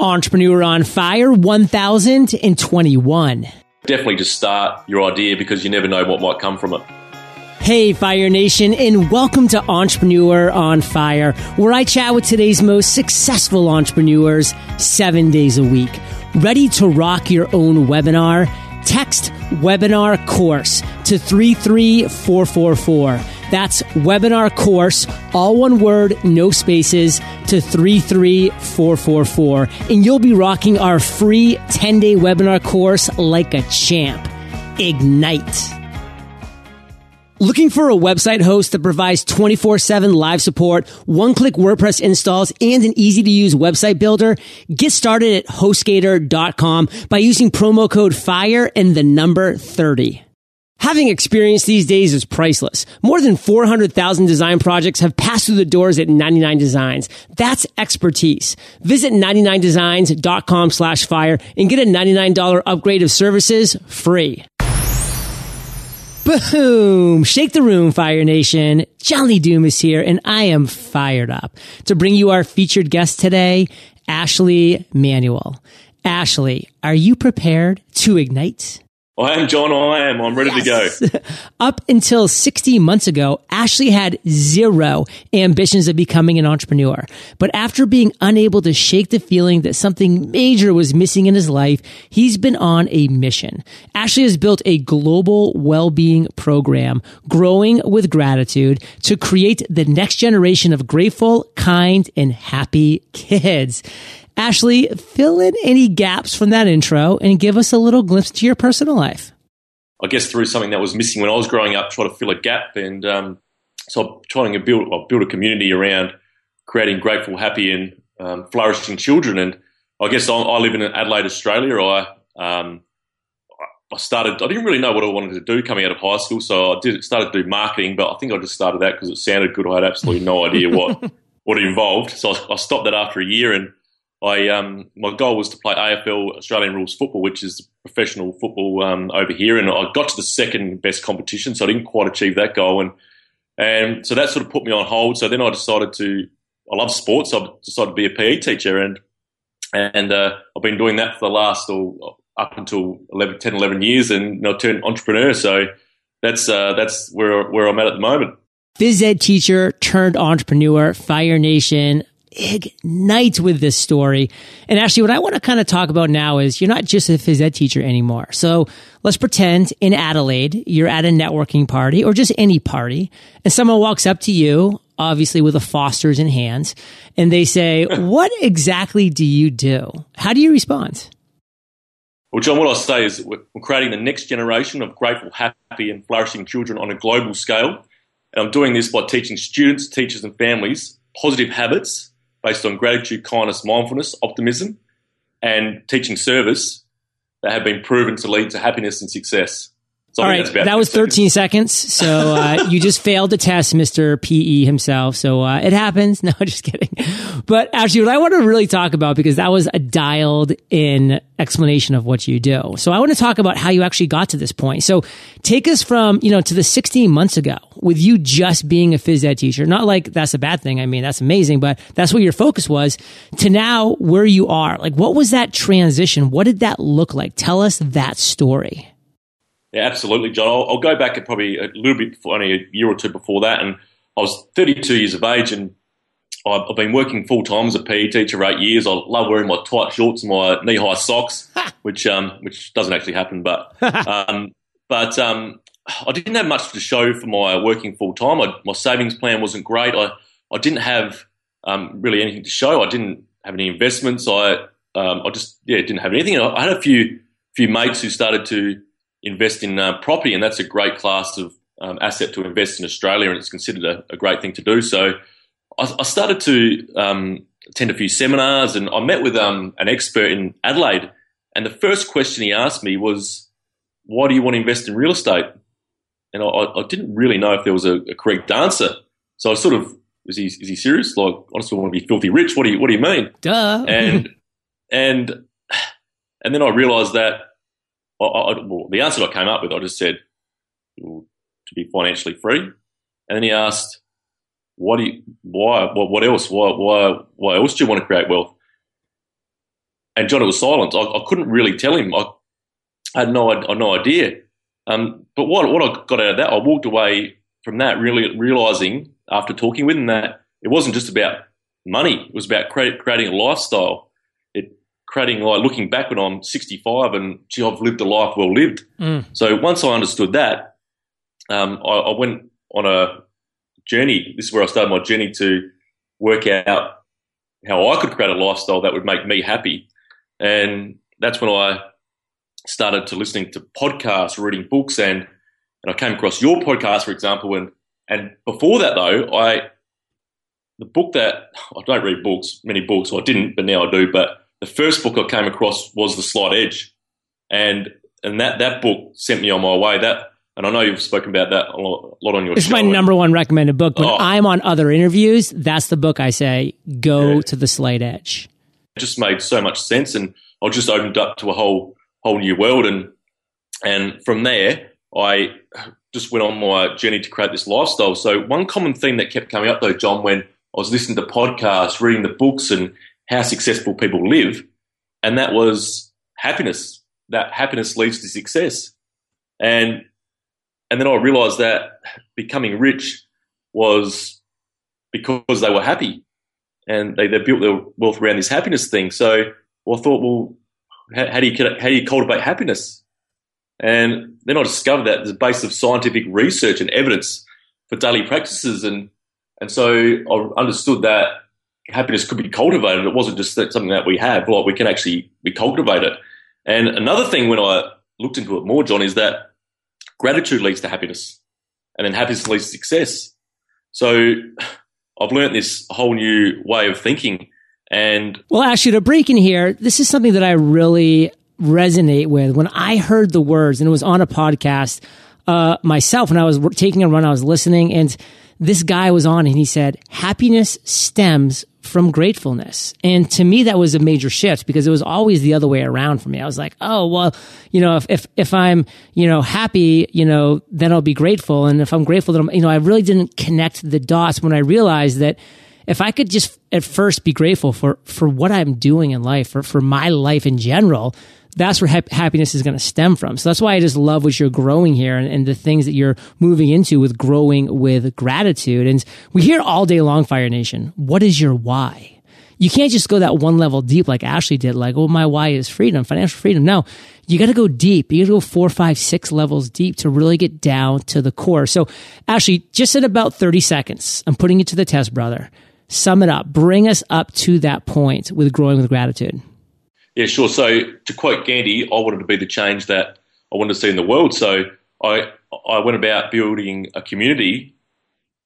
Entrepreneur on Fire 1021. Definitely just start your idea because you never know what might come from it. Hey, Fire Nation, and welcome to Entrepreneur on Fire, where I chat with today's most successful entrepreneurs seven days a week. Ready to rock your own webinar? Text webinar course to 33444. That's webinar course, all one word, no spaces, to 33444. And you'll be rocking our free 10 day webinar course like a champ. Ignite. Looking for a website host that provides 24-7 live support, one-click WordPress installs, and an easy-to-use website builder? Get started at HostGator.com by using promo code FIRE and the number 30. Having experience these days is priceless. More than 400,000 design projects have passed through the doors at 99 Designs. That's expertise. Visit 99designs.com slash fire and get a $99 upgrade of services free. Boom! Shake the room, Fire Nation. John Lee Dumas is here and I am fired up to bring you our featured guest today, Ashley Manuel. Ashley, are you prepared to ignite? I am, John. I am. I'm ready yes. to go. Up until 60 months ago, Ashley had zero ambitions of becoming an entrepreneur. But after being unable to shake the feeling that something major was missing in his life, he's been on a mission. Ashley has built a global well-being program, growing with gratitude to create the next generation of grateful, kind, and happy kids. Ashley, fill in any gaps from that intro and give us a little glimpse to your personal life. I guess through something that was missing when I was growing up, try to fill a gap, and um, so I'm trying to build well, build a community around creating grateful, happy, and um, flourishing children. And I guess I, I, live in Adelaide, Australia. I um, I started. I didn't really know what I wanted to do coming out of high school, so I did started to do marketing. But I think I just started that because it sounded good. I had absolutely no idea what what it involved. So I, I stopped that after a year and I um, my goal was to play AFL Australian rules football, which is professional football um, over here, and I got to the second best competition, so I didn't quite achieve that goal, and and so that sort of put me on hold. So then I decided to I love sports, so I decided to be a PE teacher, and and uh, I've been doing that for the last or up until 11, 10, 11 years, and you know, turned entrepreneur. So that's uh, that's where where I'm at at the moment. Phys ed teacher turned entrepreneur, Fire Nation ignite with this story. And actually, what I want to kind of talk about now is you're not just a phys ed teacher anymore. So let's pretend in Adelaide, you're at a networking party or just any party and someone walks up to you, obviously with a Foster's in hands, and they say, what exactly do you do? How do you respond? Well, John, what I say is we're creating the next generation of grateful, happy, and flourishing children on a global scale. And I'm doing this by teaching students, teachers, and families positive habits based on gratitude, kindness, mindfulness, optimism, and teaching service that have been proven to lead to happiness and success. So All right, that was 13 seconds. seconds so uh, you just failed the test, Mr. PE himself. So uh, it happens. No, just kidding. But actually, what I want to really talk about, because that was a dialed in explanation of what you do. So I want to talk about how you actually got to this point. So take us from, you know, to the 16 months ago with you just being a phys ed teacher. Not like that's a bad thing. I mean, that's amazing, but that's what your focus was to now where you are. Like, what was that transition? What did that look like? Tell us that story. Yeah, absolutely, John. I'll, I'll, go back at probably a little bit before, only a year or two before that, and I was 32 years of age, and I've, I've been working full time as a PE teacher for eight years. I love wearing my tight shorts and my knee high socks, which um, which doesn't actually happen, but um, but um, I didn't have much to show for my working full time. My savings plan wasn't great. I I didn't have um, really anything to show. I didn't have any investments. I um, I just yeah didn't have anything. I had a few few mates who started to invest in uh, property, and that's a great class of um, asset to invest in Australia, and it's considered a, a great thing to do. So I, I started to um, attend a few seminars, and I met with um, an expert in Adelaide. And the first question he asked me was, "Why do you want to invest in real estate?" And I, I didn't really know if there was a, a, correct answer. So I sort of, is he is he serious? Like, honestly, I want to be filthy rich. What do you What do you mean? Duh. And and and then I realised that I, I, well, the answer I came up with, I just said to be financially free. And then he asked, "What do you? Why? What, what else? Why? Why? Why else do you want to create wealth?" and John, it was silence. I, I couldn't really tell him. I, I had no, I, no idea. Um, but what, what I got out of that, I walked away from that really realizing after talking with him that it wasn't just about money. It was about creating a lifestyle. Creating like looking back when I'm 65 and gee, I've lived a life well lived. Mm. So once I understood that, um, I, I, went on a journey. This is where I started my journey to work out how I could create a lifestyle that would make me happy. And that's when I started to listening to podcasts, reading books, and and I came across your podcast, for example. And and before that, though, I the book that I don't read books, many books, or I didn't, but now I do. But the first book I came across was The Slight Edge, and and that that book sent me on my way. That and I know you've spoken about that a lot, a lot on your it's show. my number one recommended book. When oh. I'm on other interviews, that's the book I say, go yeah. to the Slight Edge. It just made so much sense. And I just opened up to a whole, whole new world. And, and from there, I just went on my journey to create this lifestyle. So one common theme that kept coming up though, John, when I was listening to podcasts, reading the books and how successful people live, and that was happiness. That happiness leads to success. And and then I realized that becoming rich was because they were happy and they, they built their wealth around this happiness thing. So well, I thought, well, how, how, do you how do you cultivate happiness? And then I discovered that a base of scientific research and evidence for daily practices, and and so I understood that happiness could be cultivated. It wasn't just something that we have; like we can actually we cultivate it. And another thing, when I looked into it more, John, is that gratitude leads to happiness, and then happiness leads to success. So I've learned this whole new way of thinking. And well, actually, to break in here, this is something that I really resonate with. When I heard the words, and it was on a podcast uh, myself when I was taking a run, I was listening, and this guy was on, and he said, "Happiness stems from gratefulness. And to me, that was a major shift because it was always the other way around for me. I was like, oh, well, you know, if, if, if I'm, you know, happy, you know, then I'll be grateful. And if I'm grateful, then I'm, you know, I really didn't connect the dots when I realized that if I could just at first be grateful for, for what I'm doing in life, for, for my life in general, that's where ha- happiness is going to stem from. So that's why I just love what you're growing here and, and, the things that you're moving into with growing with gratitude. And we hear all day long, Fire Nation, what is your why? You can't just go that one level deep like Ashley did, like, oh, my why is freedom, financial freedom. No, you got to go deep. You got to go four, five, six levels deep to really get down to the core. So, Ashley, just in about 30 seconds, I'm putting it to the test, brother. Sum it up. Bring us up to that point with growing with gratitude. Yeah, sure. So to quote Gandhi, I wanted to be the change that I wanted to see in the world. So I I went about building a community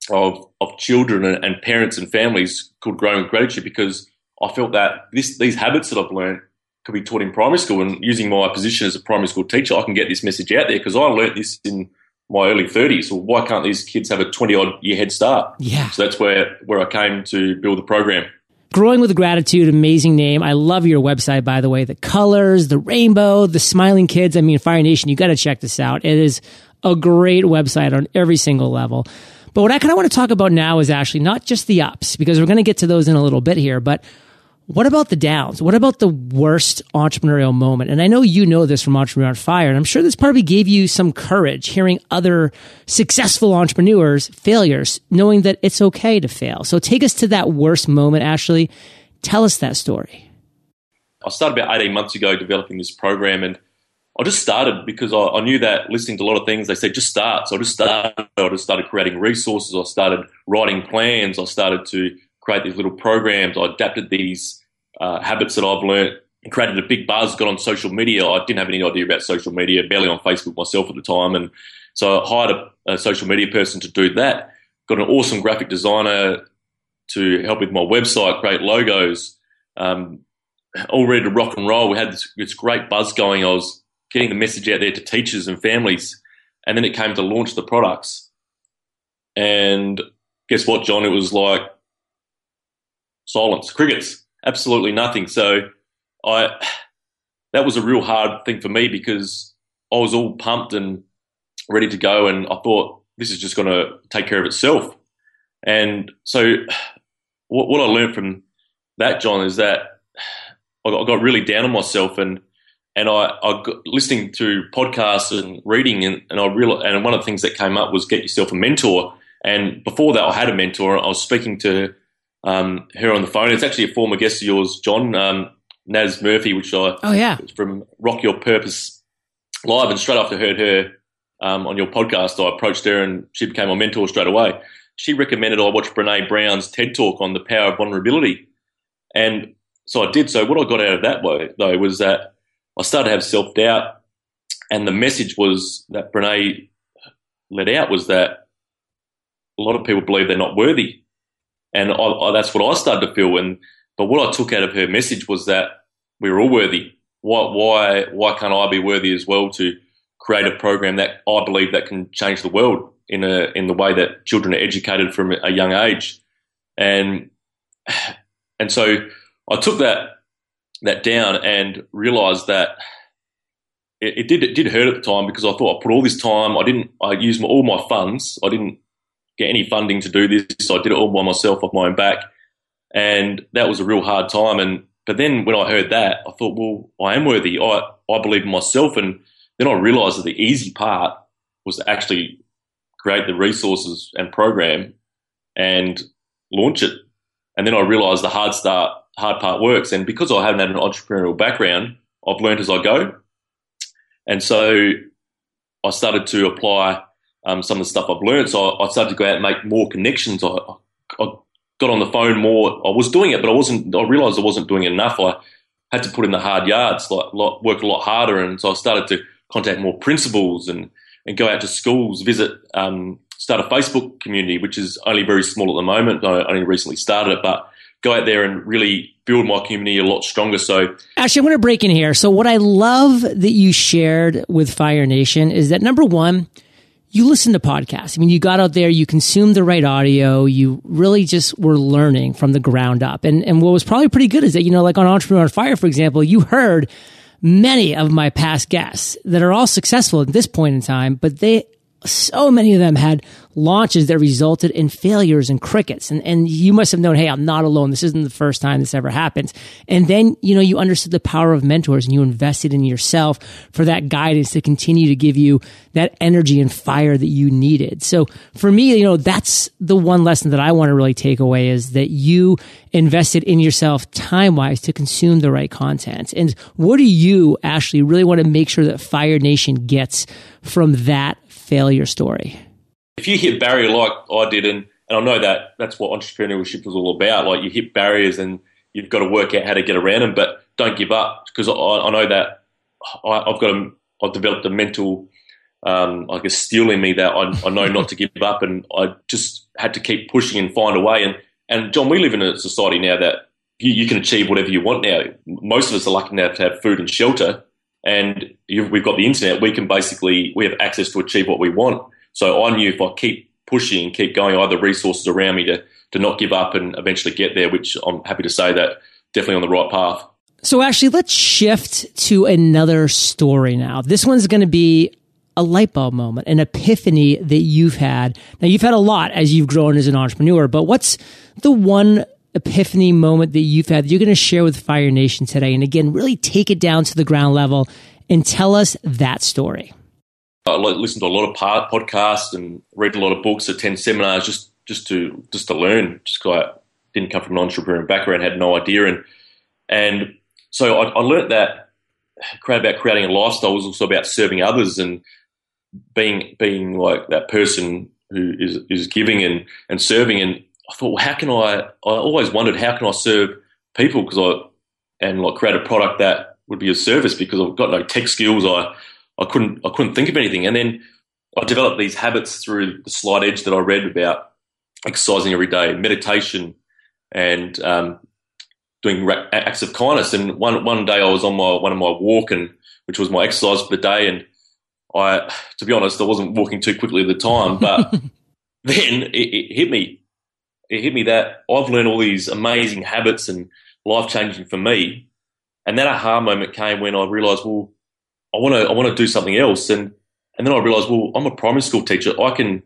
of of children and, and parents and families called Growing Gratitude because I felt that this these habits that I've learned could be taught in primary school. And using my position as a primary school teacher, I can get this message out there because I learnt this in my early 30s. Well, why can't these kids have a 20 odd year head start? Yeah. So that's where, where I came to build the program. Growing with Gratitude, amazing name. I love your website, by the way. The colors, the rainbow, the smiling kids. I mean, Fire Nation, you got to check this out. It is a great website on every single level. But what I kind of want to talk about now is actually not just the ups, because we're going to get to those in a little bit here, but what about the downs? What about the worst entrepreneurial moment? And I know you know this from Entrepreneur on Fire, and I'm sure this probably gave you some courage hearing other successful entrepreneurs' failures, knowing that it's okay to fail. So take us to that worst moment, Ashley. Tell us that story. I started about 18 months ago developing this program, and I just started because I, I, knew that listening to a lot of things, they said just start. So I just started. I just started creating resources. I started writing plans. I started to create these little programs. I adapted these uh, habits that I've learned and created a big buzz, got on social media. I didn't have any idea about social media, barely on Facebook myself at the time. And so I hired a, a social media person to do that. Got an awesome graphic designer to help with my website, create logos, um, all ready to rock and roll. We had this, this great buzz going. I was getting the message out there to teachers and families. And then it came to launch the products. And guess what, John? It was like silence, crickets, absolutely nothing. So I that was a real hard thing for me because I was all pumped and ready to go, and I thought this is just going to take care of itself. And so, what, what I learned from that, John, is that I got, I got really down on myself and and I, I got listening to podcasts and reading and, and I real and one of the things that came up was get yourself a mentor. And before that, I had a mentor. I was speaking to um, her on the phone. It's actually a former guest of yours, John um, Naz Murphy, which I oh yeah from Rock Your Purpose live. And straight after I heard her um, on your podcast, I approached her and she became my mentor straight away. She recommended I watch Brene Brown's TED Talk on the power of vulnerability, and so I did. So what I got out of that though was that I started to have self doubt, and the message was that Brene let out was that a lot of people believe they're not worthy, and I, I, that's what I started to feel. And but what I took out of her message was that we are all worthy. Why why why can't I be worthy as well to create a program that I believe that can change the world in a in the way that children are educated from a young age, and and so I took that that down and realized that it, it, did it did hurt at the time because I thought I put all this time. I didn't. I used my, all my funds. I didn't get any funding to do this. So I did it all by myself off my own back, and that was a real hard time. And but then when I heard that, I thought, well, I am worthy. I I believe in myself, and then I realised that the easy part was to actually create the resources and program and launch it. And then I realised the hard start hard part works. And because I haven't had an entrepreneurial background, I've learned as I go. And so I started to apply um, some of the stuff I've learned. So I, I, started to go out and make more connections. I, I, got on the phone more. I was doing it, but I wasn't. I realised I wasn't doing it enough. I had to put in the hard yards, like, like work a lot harder. And so I started to contact more principals and and go out to schools, visit, um, start a Facebook community, which is only very small at the moment. I only recently started it, but go out there and really build my community a lot stronger. So, actually, I'm going to break in here. So, what I love that you shared with Fire Nation is that number one, you listen to podcasts. I mean, you got out there, you consumed the right audio, you really just were learning from the ground up. And and what was probably pretty good is that, you know, like on Entrepreneur on Fire, for example, you heard many of my past guests that are all successful at this point in time, but they so many of them had launches that resulted in failures and crickets. And, and you must have known, hey, I'm not alone. This isn't the first time this ever happens. And then, you know, you understood the power of mentors and you invested in yourself for that guidance to continue to give you that energy and fire that you needed. So for me, you know, that's the one lesson that I want to really take away is that you invested in yourself time wise to consume the right content. And what do you actually really want to make sure that Fire Nation gets from that failure story? If you hit barrier like I did, and, and I know that that's what entrepreneurship was all about, like you hit barriers and you've got to work out how to get around them, but don't give up because I, I know that I, have got a, I've developed a mental, um, I guess, steel in me that I, I know not to give up, and I just had to keep pushing and find a way. And and John, we live in a society now that you, you can achieve whatever you want now. Most of us are lucky now to have food and shelter, and we've got the internet. We can basically we have access to achieve what we want. So I knew if I keep pushing keep going, I had the resources around me to to not give up and eventually get there. Which I'm happy to say that definitely on the right path. So actually, let's shift to another story now. This one's going to be a light bulb moment, an epiphany that you've had. Now, you've had a lot as you've grown as an entrepreneur, but what's the one epiphany moment that you've had that you're going to share with Fire Nation today? And again, really take it down to the ground level and tell us that story. I listen to a lot of podcasts and read a lot of books, attend seminars just just to just to learn. Just because I didn't come from an entrepreneurial background, had no idea, and and so I, I learned that about creating a lifestyle was also about serving others and being being like that person who is is giving and and serving. And I thought, well, how can I? I always wondered how can I serve people because I and like create a product that would be a service because I've got no tech skills. I I couldn't I couldn't think of anything. And then I developed these habits through the Slight Edge that I read about exercising every day, meditation, and um, doing acts of kindness. And one one day I was on my one of my walk and which was my exercise for the day, and I, to be honest, I wasn't walking too quickly at the time, but then it, it hit me. It hit me that I've learned all these amazing habits and life changing for me. And that aha moment came when I realized, well, I want to I want to do something else, and and then I realised, well, I'm a primary school teacher. I can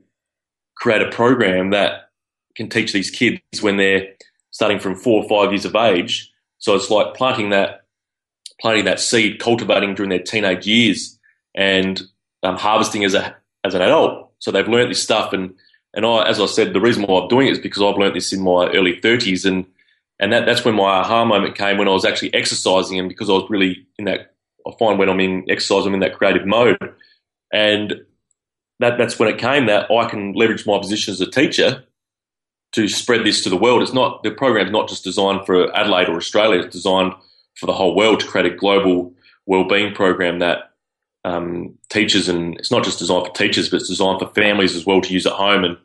create a program that can teach these kids when they're starting from four or five years of age. So it's like planting that planting that seed, cultivating during their teenage years, and um, harvesting as a as an adult. So they've learnt this stuff, and and I, as I said, the reason why I'm doing it is because I've learnt this in my early 30s, and and that that's when my aha moment came when I was actually exercising, and because I was really in that. I find when I'm in exercise, I'm in that creative mode, and that that's when it came that I can leverage my position as a teacher to spread this to the world. It's not the program's not just designed for Adelaide or Australia. It's designed for the whole world to create a global well-being program that um, teachers and it's not just designed for teachers, but it's designed for families as well to use at home. And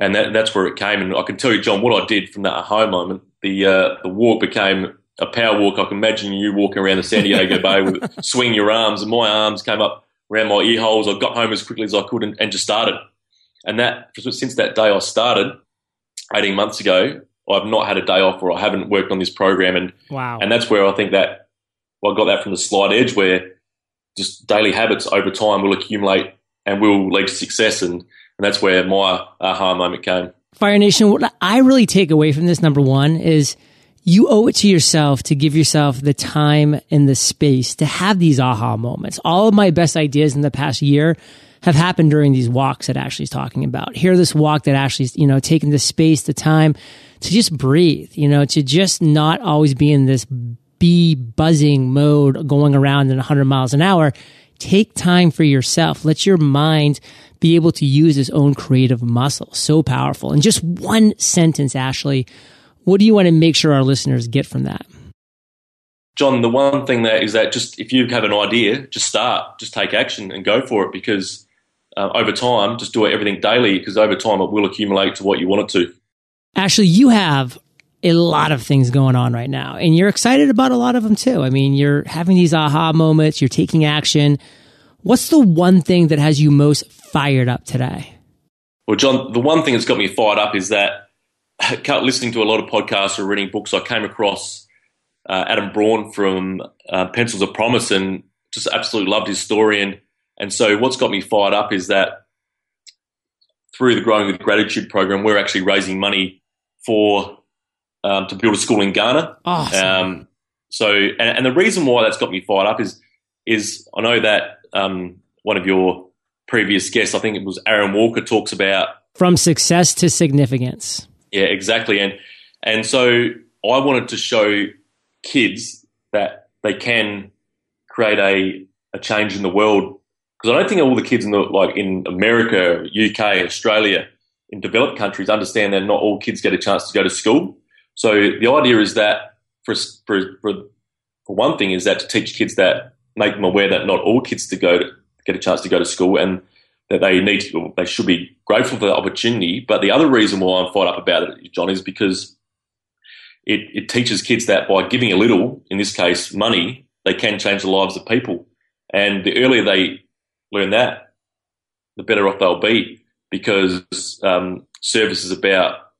and that, that's where it came. And I can tell you, John, what I did from that home moment. The uh, the walk became a power walk. I can imagine you walking around the San Diego Bay with swing your arms, and my arms came up around my ear holes. I got home as quickly as I could and, and just started. And that since that day I started, 18 months ago, I've not had a day off or I haven't worked on this program. And wow. and that's where I think that well, I got that from the Slight Edge where just daily habits over time will accumulate and will lead to success. And, and that's where my uh, aha moment came. Fire Nation, what I really take away from this, number one, is you owe it to yourself to give yourself the time and the space to have these aha moments. All of my best ideas in the past year have happened during these walks that Ashley's talking about. Here, this walk that Ashley's, you know, taking the space, the time to just breathe, you know, to just not always be in this bee buzzing mode going around at 100 miles an hour. Take time for yourself. Let your mind be able to use its own creative muscle. So powerful. And just one sentence, Ashley, what do you want to make sure our listeners get from that? John, the one thing that is that just if you have an idea, just start, just take action and go for it because uh, over time, just do everything daily because over time it will accumulate to what you want it to. Ashley, you have a lot of things going on right now and you're excited about a lot of them too. I mean, you're having these aha moments, you're taking action. What's the one thing that has you most fired up today? Well, John, the one thing that's got me fired up is that listening to a lot of podcasts or reading books, I came across uh, Adam Braun from uh, Pencils of Promise and just absolutely loved his story. And and so what's got me fired up is that through the Growing with Gratitude program, we're actually raising money for um, to build a school in Ghana. Awesome. Um, so, and, and, the reason why that's got me fired up is is I know that um, one of your previous guests, I think it was Aaron Walker, talks about from success to significance. Yeah, exactly. And and so I wanted to show kids that they can create a, a change in the world because I don't think all the kids in the like in America, UK, Australia, in developed countries understand that not all kids get a chance to go to school. So the idea is that for for for, one thing is that to teach kids that make them aware that not all kids to go to get a chance to go to school and that they need to, they should be grateful for the opportunity. But the other reason why I'm fired up about it, John, is because it, it teaches kids that by giving a little, in this case money, they can change the lives of people. And the earlier they learn that, the better off they'll be because um, service is about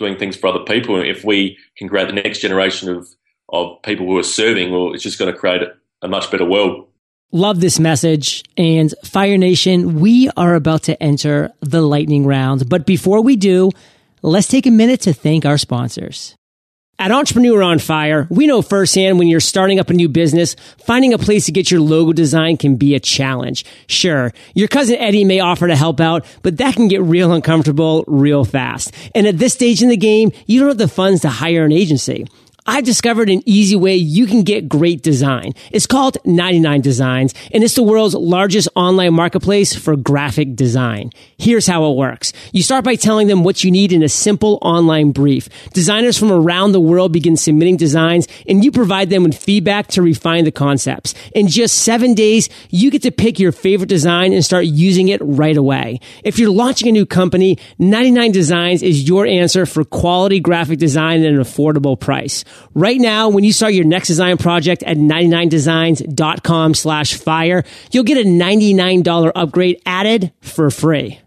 doing things for other people. And if we can create the next generation of, of people who are serving, well, it's just going to create a much better world. Love this message. And Fire Nation, we are about to enter the lightning round. But before we do, let's take a minute to thank our sponsors. At Entrepreneur on Fire, we know firsthand when you're starting up a new business, finding a place to get your logo design can be a challenge. Sure, your cousin Eddie may offer to help out, but that can get real uncomfortable real fast. And at this stage in the game, you don't have the funds to hire an agency. I've discovered an easy way you can get great design. It's called 99 Designs, and it's the world's largest online marketplace for graphic design. Here's how it works. You start by telling them what you need in a simple online brief. Designers from around the world begin submitting designs, and you provide them with feedback to refine the concepts. In just seven days, you get to pick your favorite design and start using it right away. If you're launching a new company, 99 Designs is your answer for quality graphic design at an affordable price. Right now, when you start your next design project at 99designs.com slash fire, you'll get a $99 upgrade added for free.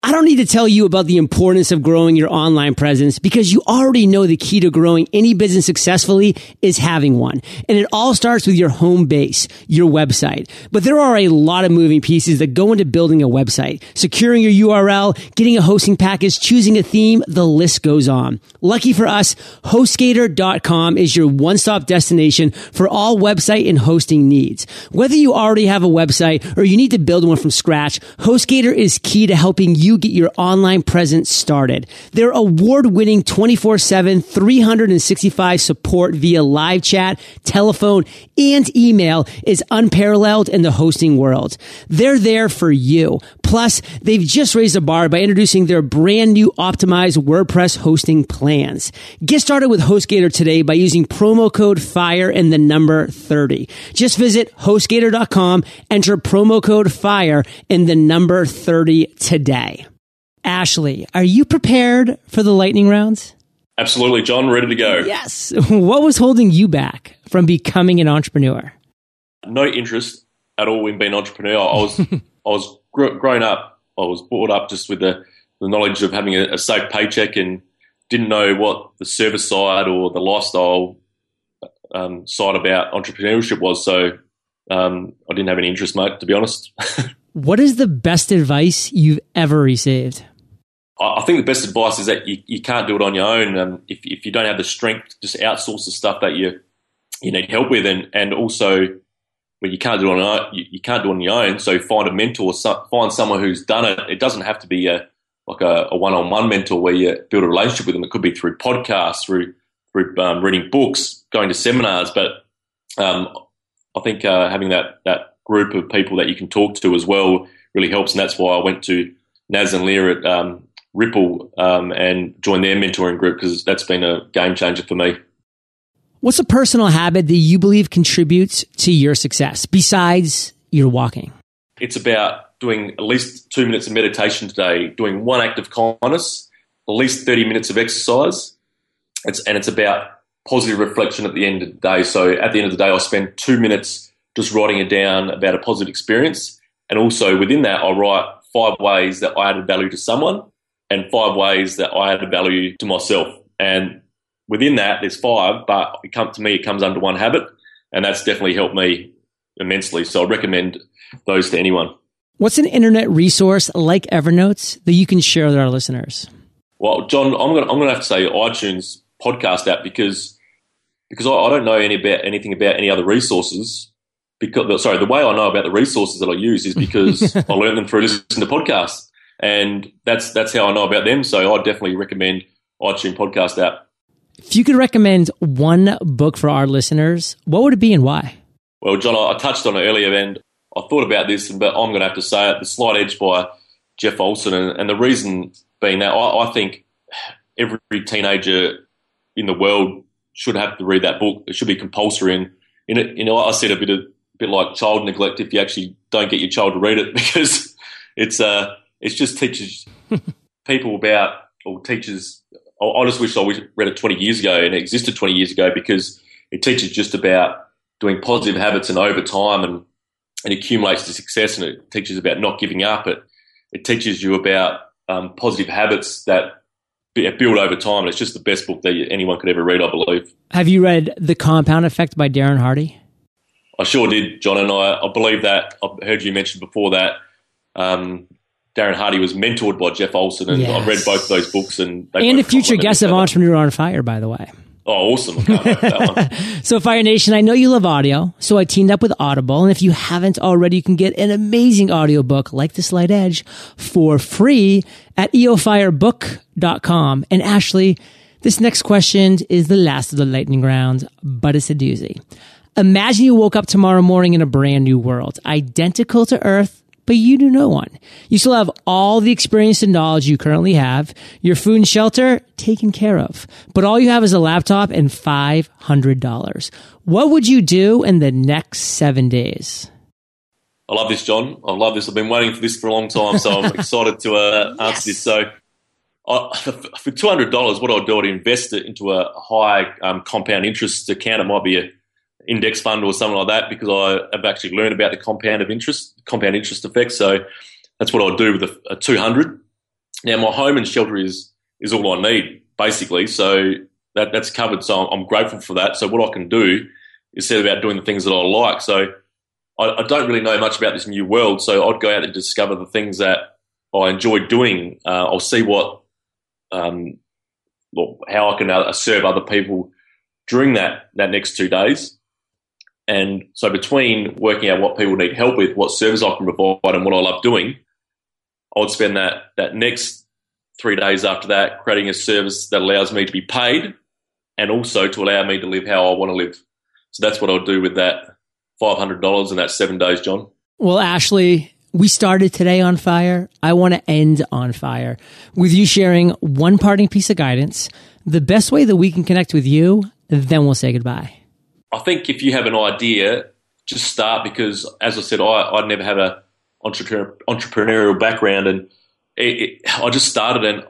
I don't need to tell you about the importance of growing your online presence because you already know the key to growing any business successfully is having one. And it all starts with your home base, your website. But there are a lot of moving pieces that go into building a website, securing your URL, getting a hosting package, choosing a theme, the list goes on. Lucky for us, HostGator.com is your one-stop destination for all website and hosting needs. Whether you already have a website or you need to build one from scratch, HostGator is key to helping you get your online presence started. Their award-winning 24-7, 365 support via live chat, telephone, and email is unparalleled in the hosting world. They're there for you. Plus, they've just raised the bar by introducing their brand new optimized WordPress hosting plans. Get started with HostGator today by using promo code FIRE and the number 30. Just visit HostGator.com, enter promo code FIRE and the number 30 today. Ashley, are you prepared for the lightning rounds? Absolutely, John, ready to go. Yes. What was holding you back from becoming an entrepreneur? No interest at all in being an entrepreneur. I was I was grown up. I was brought up just with the, the knowledge of having a, a, safe paycheck and didn't know what the service side or the lifestyle um, side about entrepreneurship was. So um, I didn't have any interest, mate. To be honest. what is the best advice you've ever received? I think the best advice is that you, you can't do it on your own. Um, if, if you don't have the strength, just outsource the stuff that you you need help with, and and also when you can't do it on you, you can't do on your own. So find a mentor, find someone who's done it. It doesn't have to be a like a, a one-on-one mentor where you build a relationship with them. It could be through podcasts, through through um, reading books, going to seminars. But um, I think uh, having that that group of people that you can talk to as well really helps, and that's why I went to Naz and Leah at um, Ripple um, and joined their mentoring group because that's been a game changer for me. What's a personal habit that you believe contributes to your success besides your walking? It's about doing at least two minutes of meditation today, doing one act of kindness, at least 30 minutes of exercise. It's, and it's about positive reflection at the end of the day. So at the end of the day, I spend two minutes just writing it down about a positive experience. And also within that, I write five ways that I added value to someone and five ways that I added value to myself. And within that, there's five, but it come, to me, it comes under one habit, and that's definitely helped me immensely. So I recommend those to anyone. What's an internet resource like Evernote that you can share with our listeners? Well, John, I'm going to, I'm going to have to say iTunes podcast app because because I, I don't know any about anything about any other resources. Because sorry, the way I know about the resources that I use is because I learned them through listening to podcasts and that's that's how I know about them. So I definitely recommend iTunes podcast app. If you could recommend one book for our listeners, what would it be and why? Well, John, I, touched on it earlier, and I thought about this, but I'm going to have to say it: "The Slight Edge" by Jeff Olson, and, and the reason being that I, I think every teenager in the world should have to read that book. It should be compulsory. And in you know, I said a bit of, a bit like child neglect if you actually don't get your child to read it because it's uh it just teaches people about, or teaches. I just wish I read it 20 years ago and it existed 20 years ago because it teaches just about doing positive habits and over time and, and accumulates to success and it teaches about not giving up. It, it teaches you about um, positive habits that build over time. And it's just the best book that anyone could ever read, I believe. Have you read The Compound Effect by Darren Hardy? I sure did, John, and I, I believe that. I've heard you mention before that um, Darren Hardy was mentored by Jeff Olson, and yes. I've read both of those books. And and a future guest of Entrepreneur on Fire, by the way. Oh, awesome! so, Fire Nation, I know you love audio, so I teamed up with Audible, and if you haven't already, you can get an amazing audiobook like The Slight Edge for free at eofirebook.com. And Ashley, this next question is the last of the lightning round, but it's a doozy. Imagine you woke up tomorrow morning in a brand new world, identical to Earth but you do no one. You still have all the experience and knowledge you currently have, your food and shelter taken care of, but all you have is a laptop and $500. What would you do in the next seven days? I love this, John. I love this. I've been waiting for this for a long time, so I'm excited to uh, answer yes. this. So, I, for two hundred dollars, what I'd do, I'd invest it into a high um, compound interest account. It might be a index fund or something like that because I have actually learned about the compound of interest, compound interest effect. So that's what I'll do with a, a 200. Now my home and shelter is is all I need basically, so that that's covered. So I'm, grateful for that. So what I can do is set about doing the things that I like. So I, I, don't really know much about this new world, so I'd go out and discover the things that I enjoy doing. Uh, I'll see what um, well, how I can uh, serve other people during that that next two days. And so between working out what people need help with, what service I can provide, and what I love doing, I would spend that that next three days after that creating a service that allows me to be paid and also to allow me to live how I want to live. So that's what I'll do with that $500 in that seven days, John. Well, Ashley, we started today on fire. I want to end on fire with you sharing one parting piece of guidance, the best way that we can connect with you, then we'll say goodbye. I think if you have an idea, just start because, as I said, I, I never had a entrepreneurial background and it, it, I just started and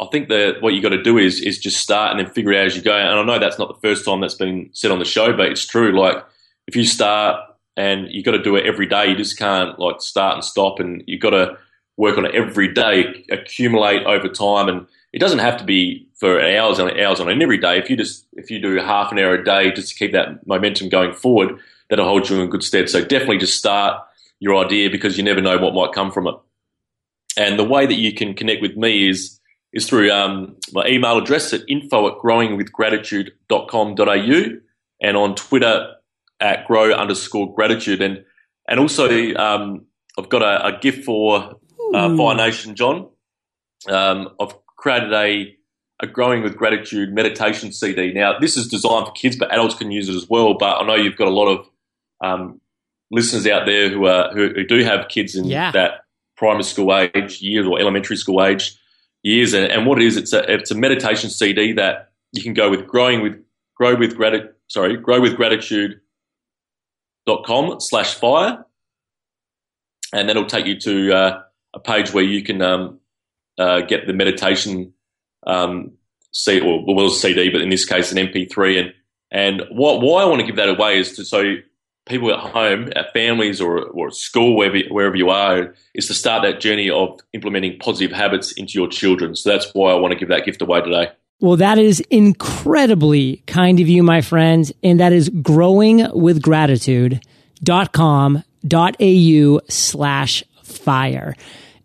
I think that what you got to do is is just start and then figure it out as you go. And I know that's not the first time that's been said on the show, but it's true. Like if you start and you got to do it every day, you just can't like start and stop, and you got to work on it every day, accumulate over time, and it doesn't have to be for hours and hours on it every day. If you just if you do half an hour a day just to keep that momentum going forward, that'll hold you in good stead. So definitely just start your idea because you never know what might come from it. And the way that you can connect with me is is through um, my email address at info at growingwithgratitude.com.au and on Twitter at grow underscore gratitude. And and also um, I've got a, a gift for uh, Fire Nation, John. Um, I've created a a growing with gratitude meditation CD. Now this is designed for kids, but adults can use it as well. But I know you've got a lot of um, listeners out there who are who, who do have kids in yeah. that primary school age years or elementary school age years. And, and, what it is, it's a it's a meditation CD that you can go with growing with grow with gratitude. Sorry, grow with gratitude dot com slash fire, and then it'll take you to uh, a page where you can um, uh, get the meditation um, C or well, CD, but in this case an MP3. And and what, why I want to give that away is to so people at home, at families or, or school, wherever, wherever you are, is to start that journey of implementing positive habits into your children. So that's why I want to give that gift away today. Well, that is incredibly kind of you, my friends. And that is growingwithgratitude.com.au slash fire.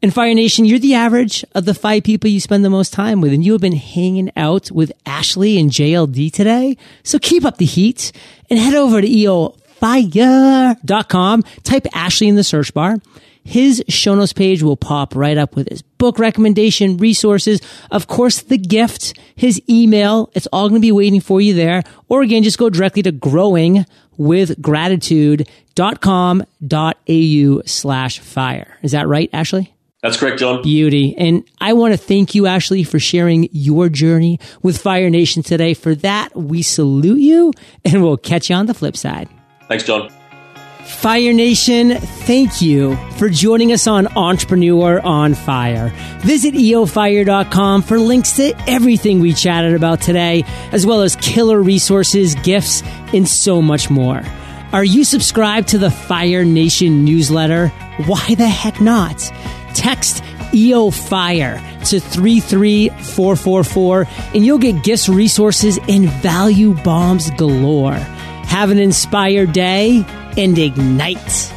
And Fire Nation, you're the average of the five people you spend the most time with. And you have been hanging out with Ashley and JLD today. So keep up the heat and head over to EO fire.com. Type Ashley in the search bar. His show notes page will pop right up with his book recommendation, resources, of course, the gift, his email. It's all going to be waiting for you there. Or again, just go directly to growing with gratitude.com.au slash fire. Is that right, Ashley? That's correct, John. Beauty. And I want to thank you, Ashley, for sharing your journey with Fire Nation today. For that, we salute you and we'll catch you on the flip side. Thanks, John. Fire Nation, thank you for joining us on Entrepreneur on Fire. Visit eofire.com for links to everything we chatted about today, as well as killer resources, gifts, and so much more. Are you subscribed to the Fire Nation newsletter? Why the heck not? Text EO Fire to 33444 and you'll get gifts, resources, and value bombs galore. Have an inspired day and ignite.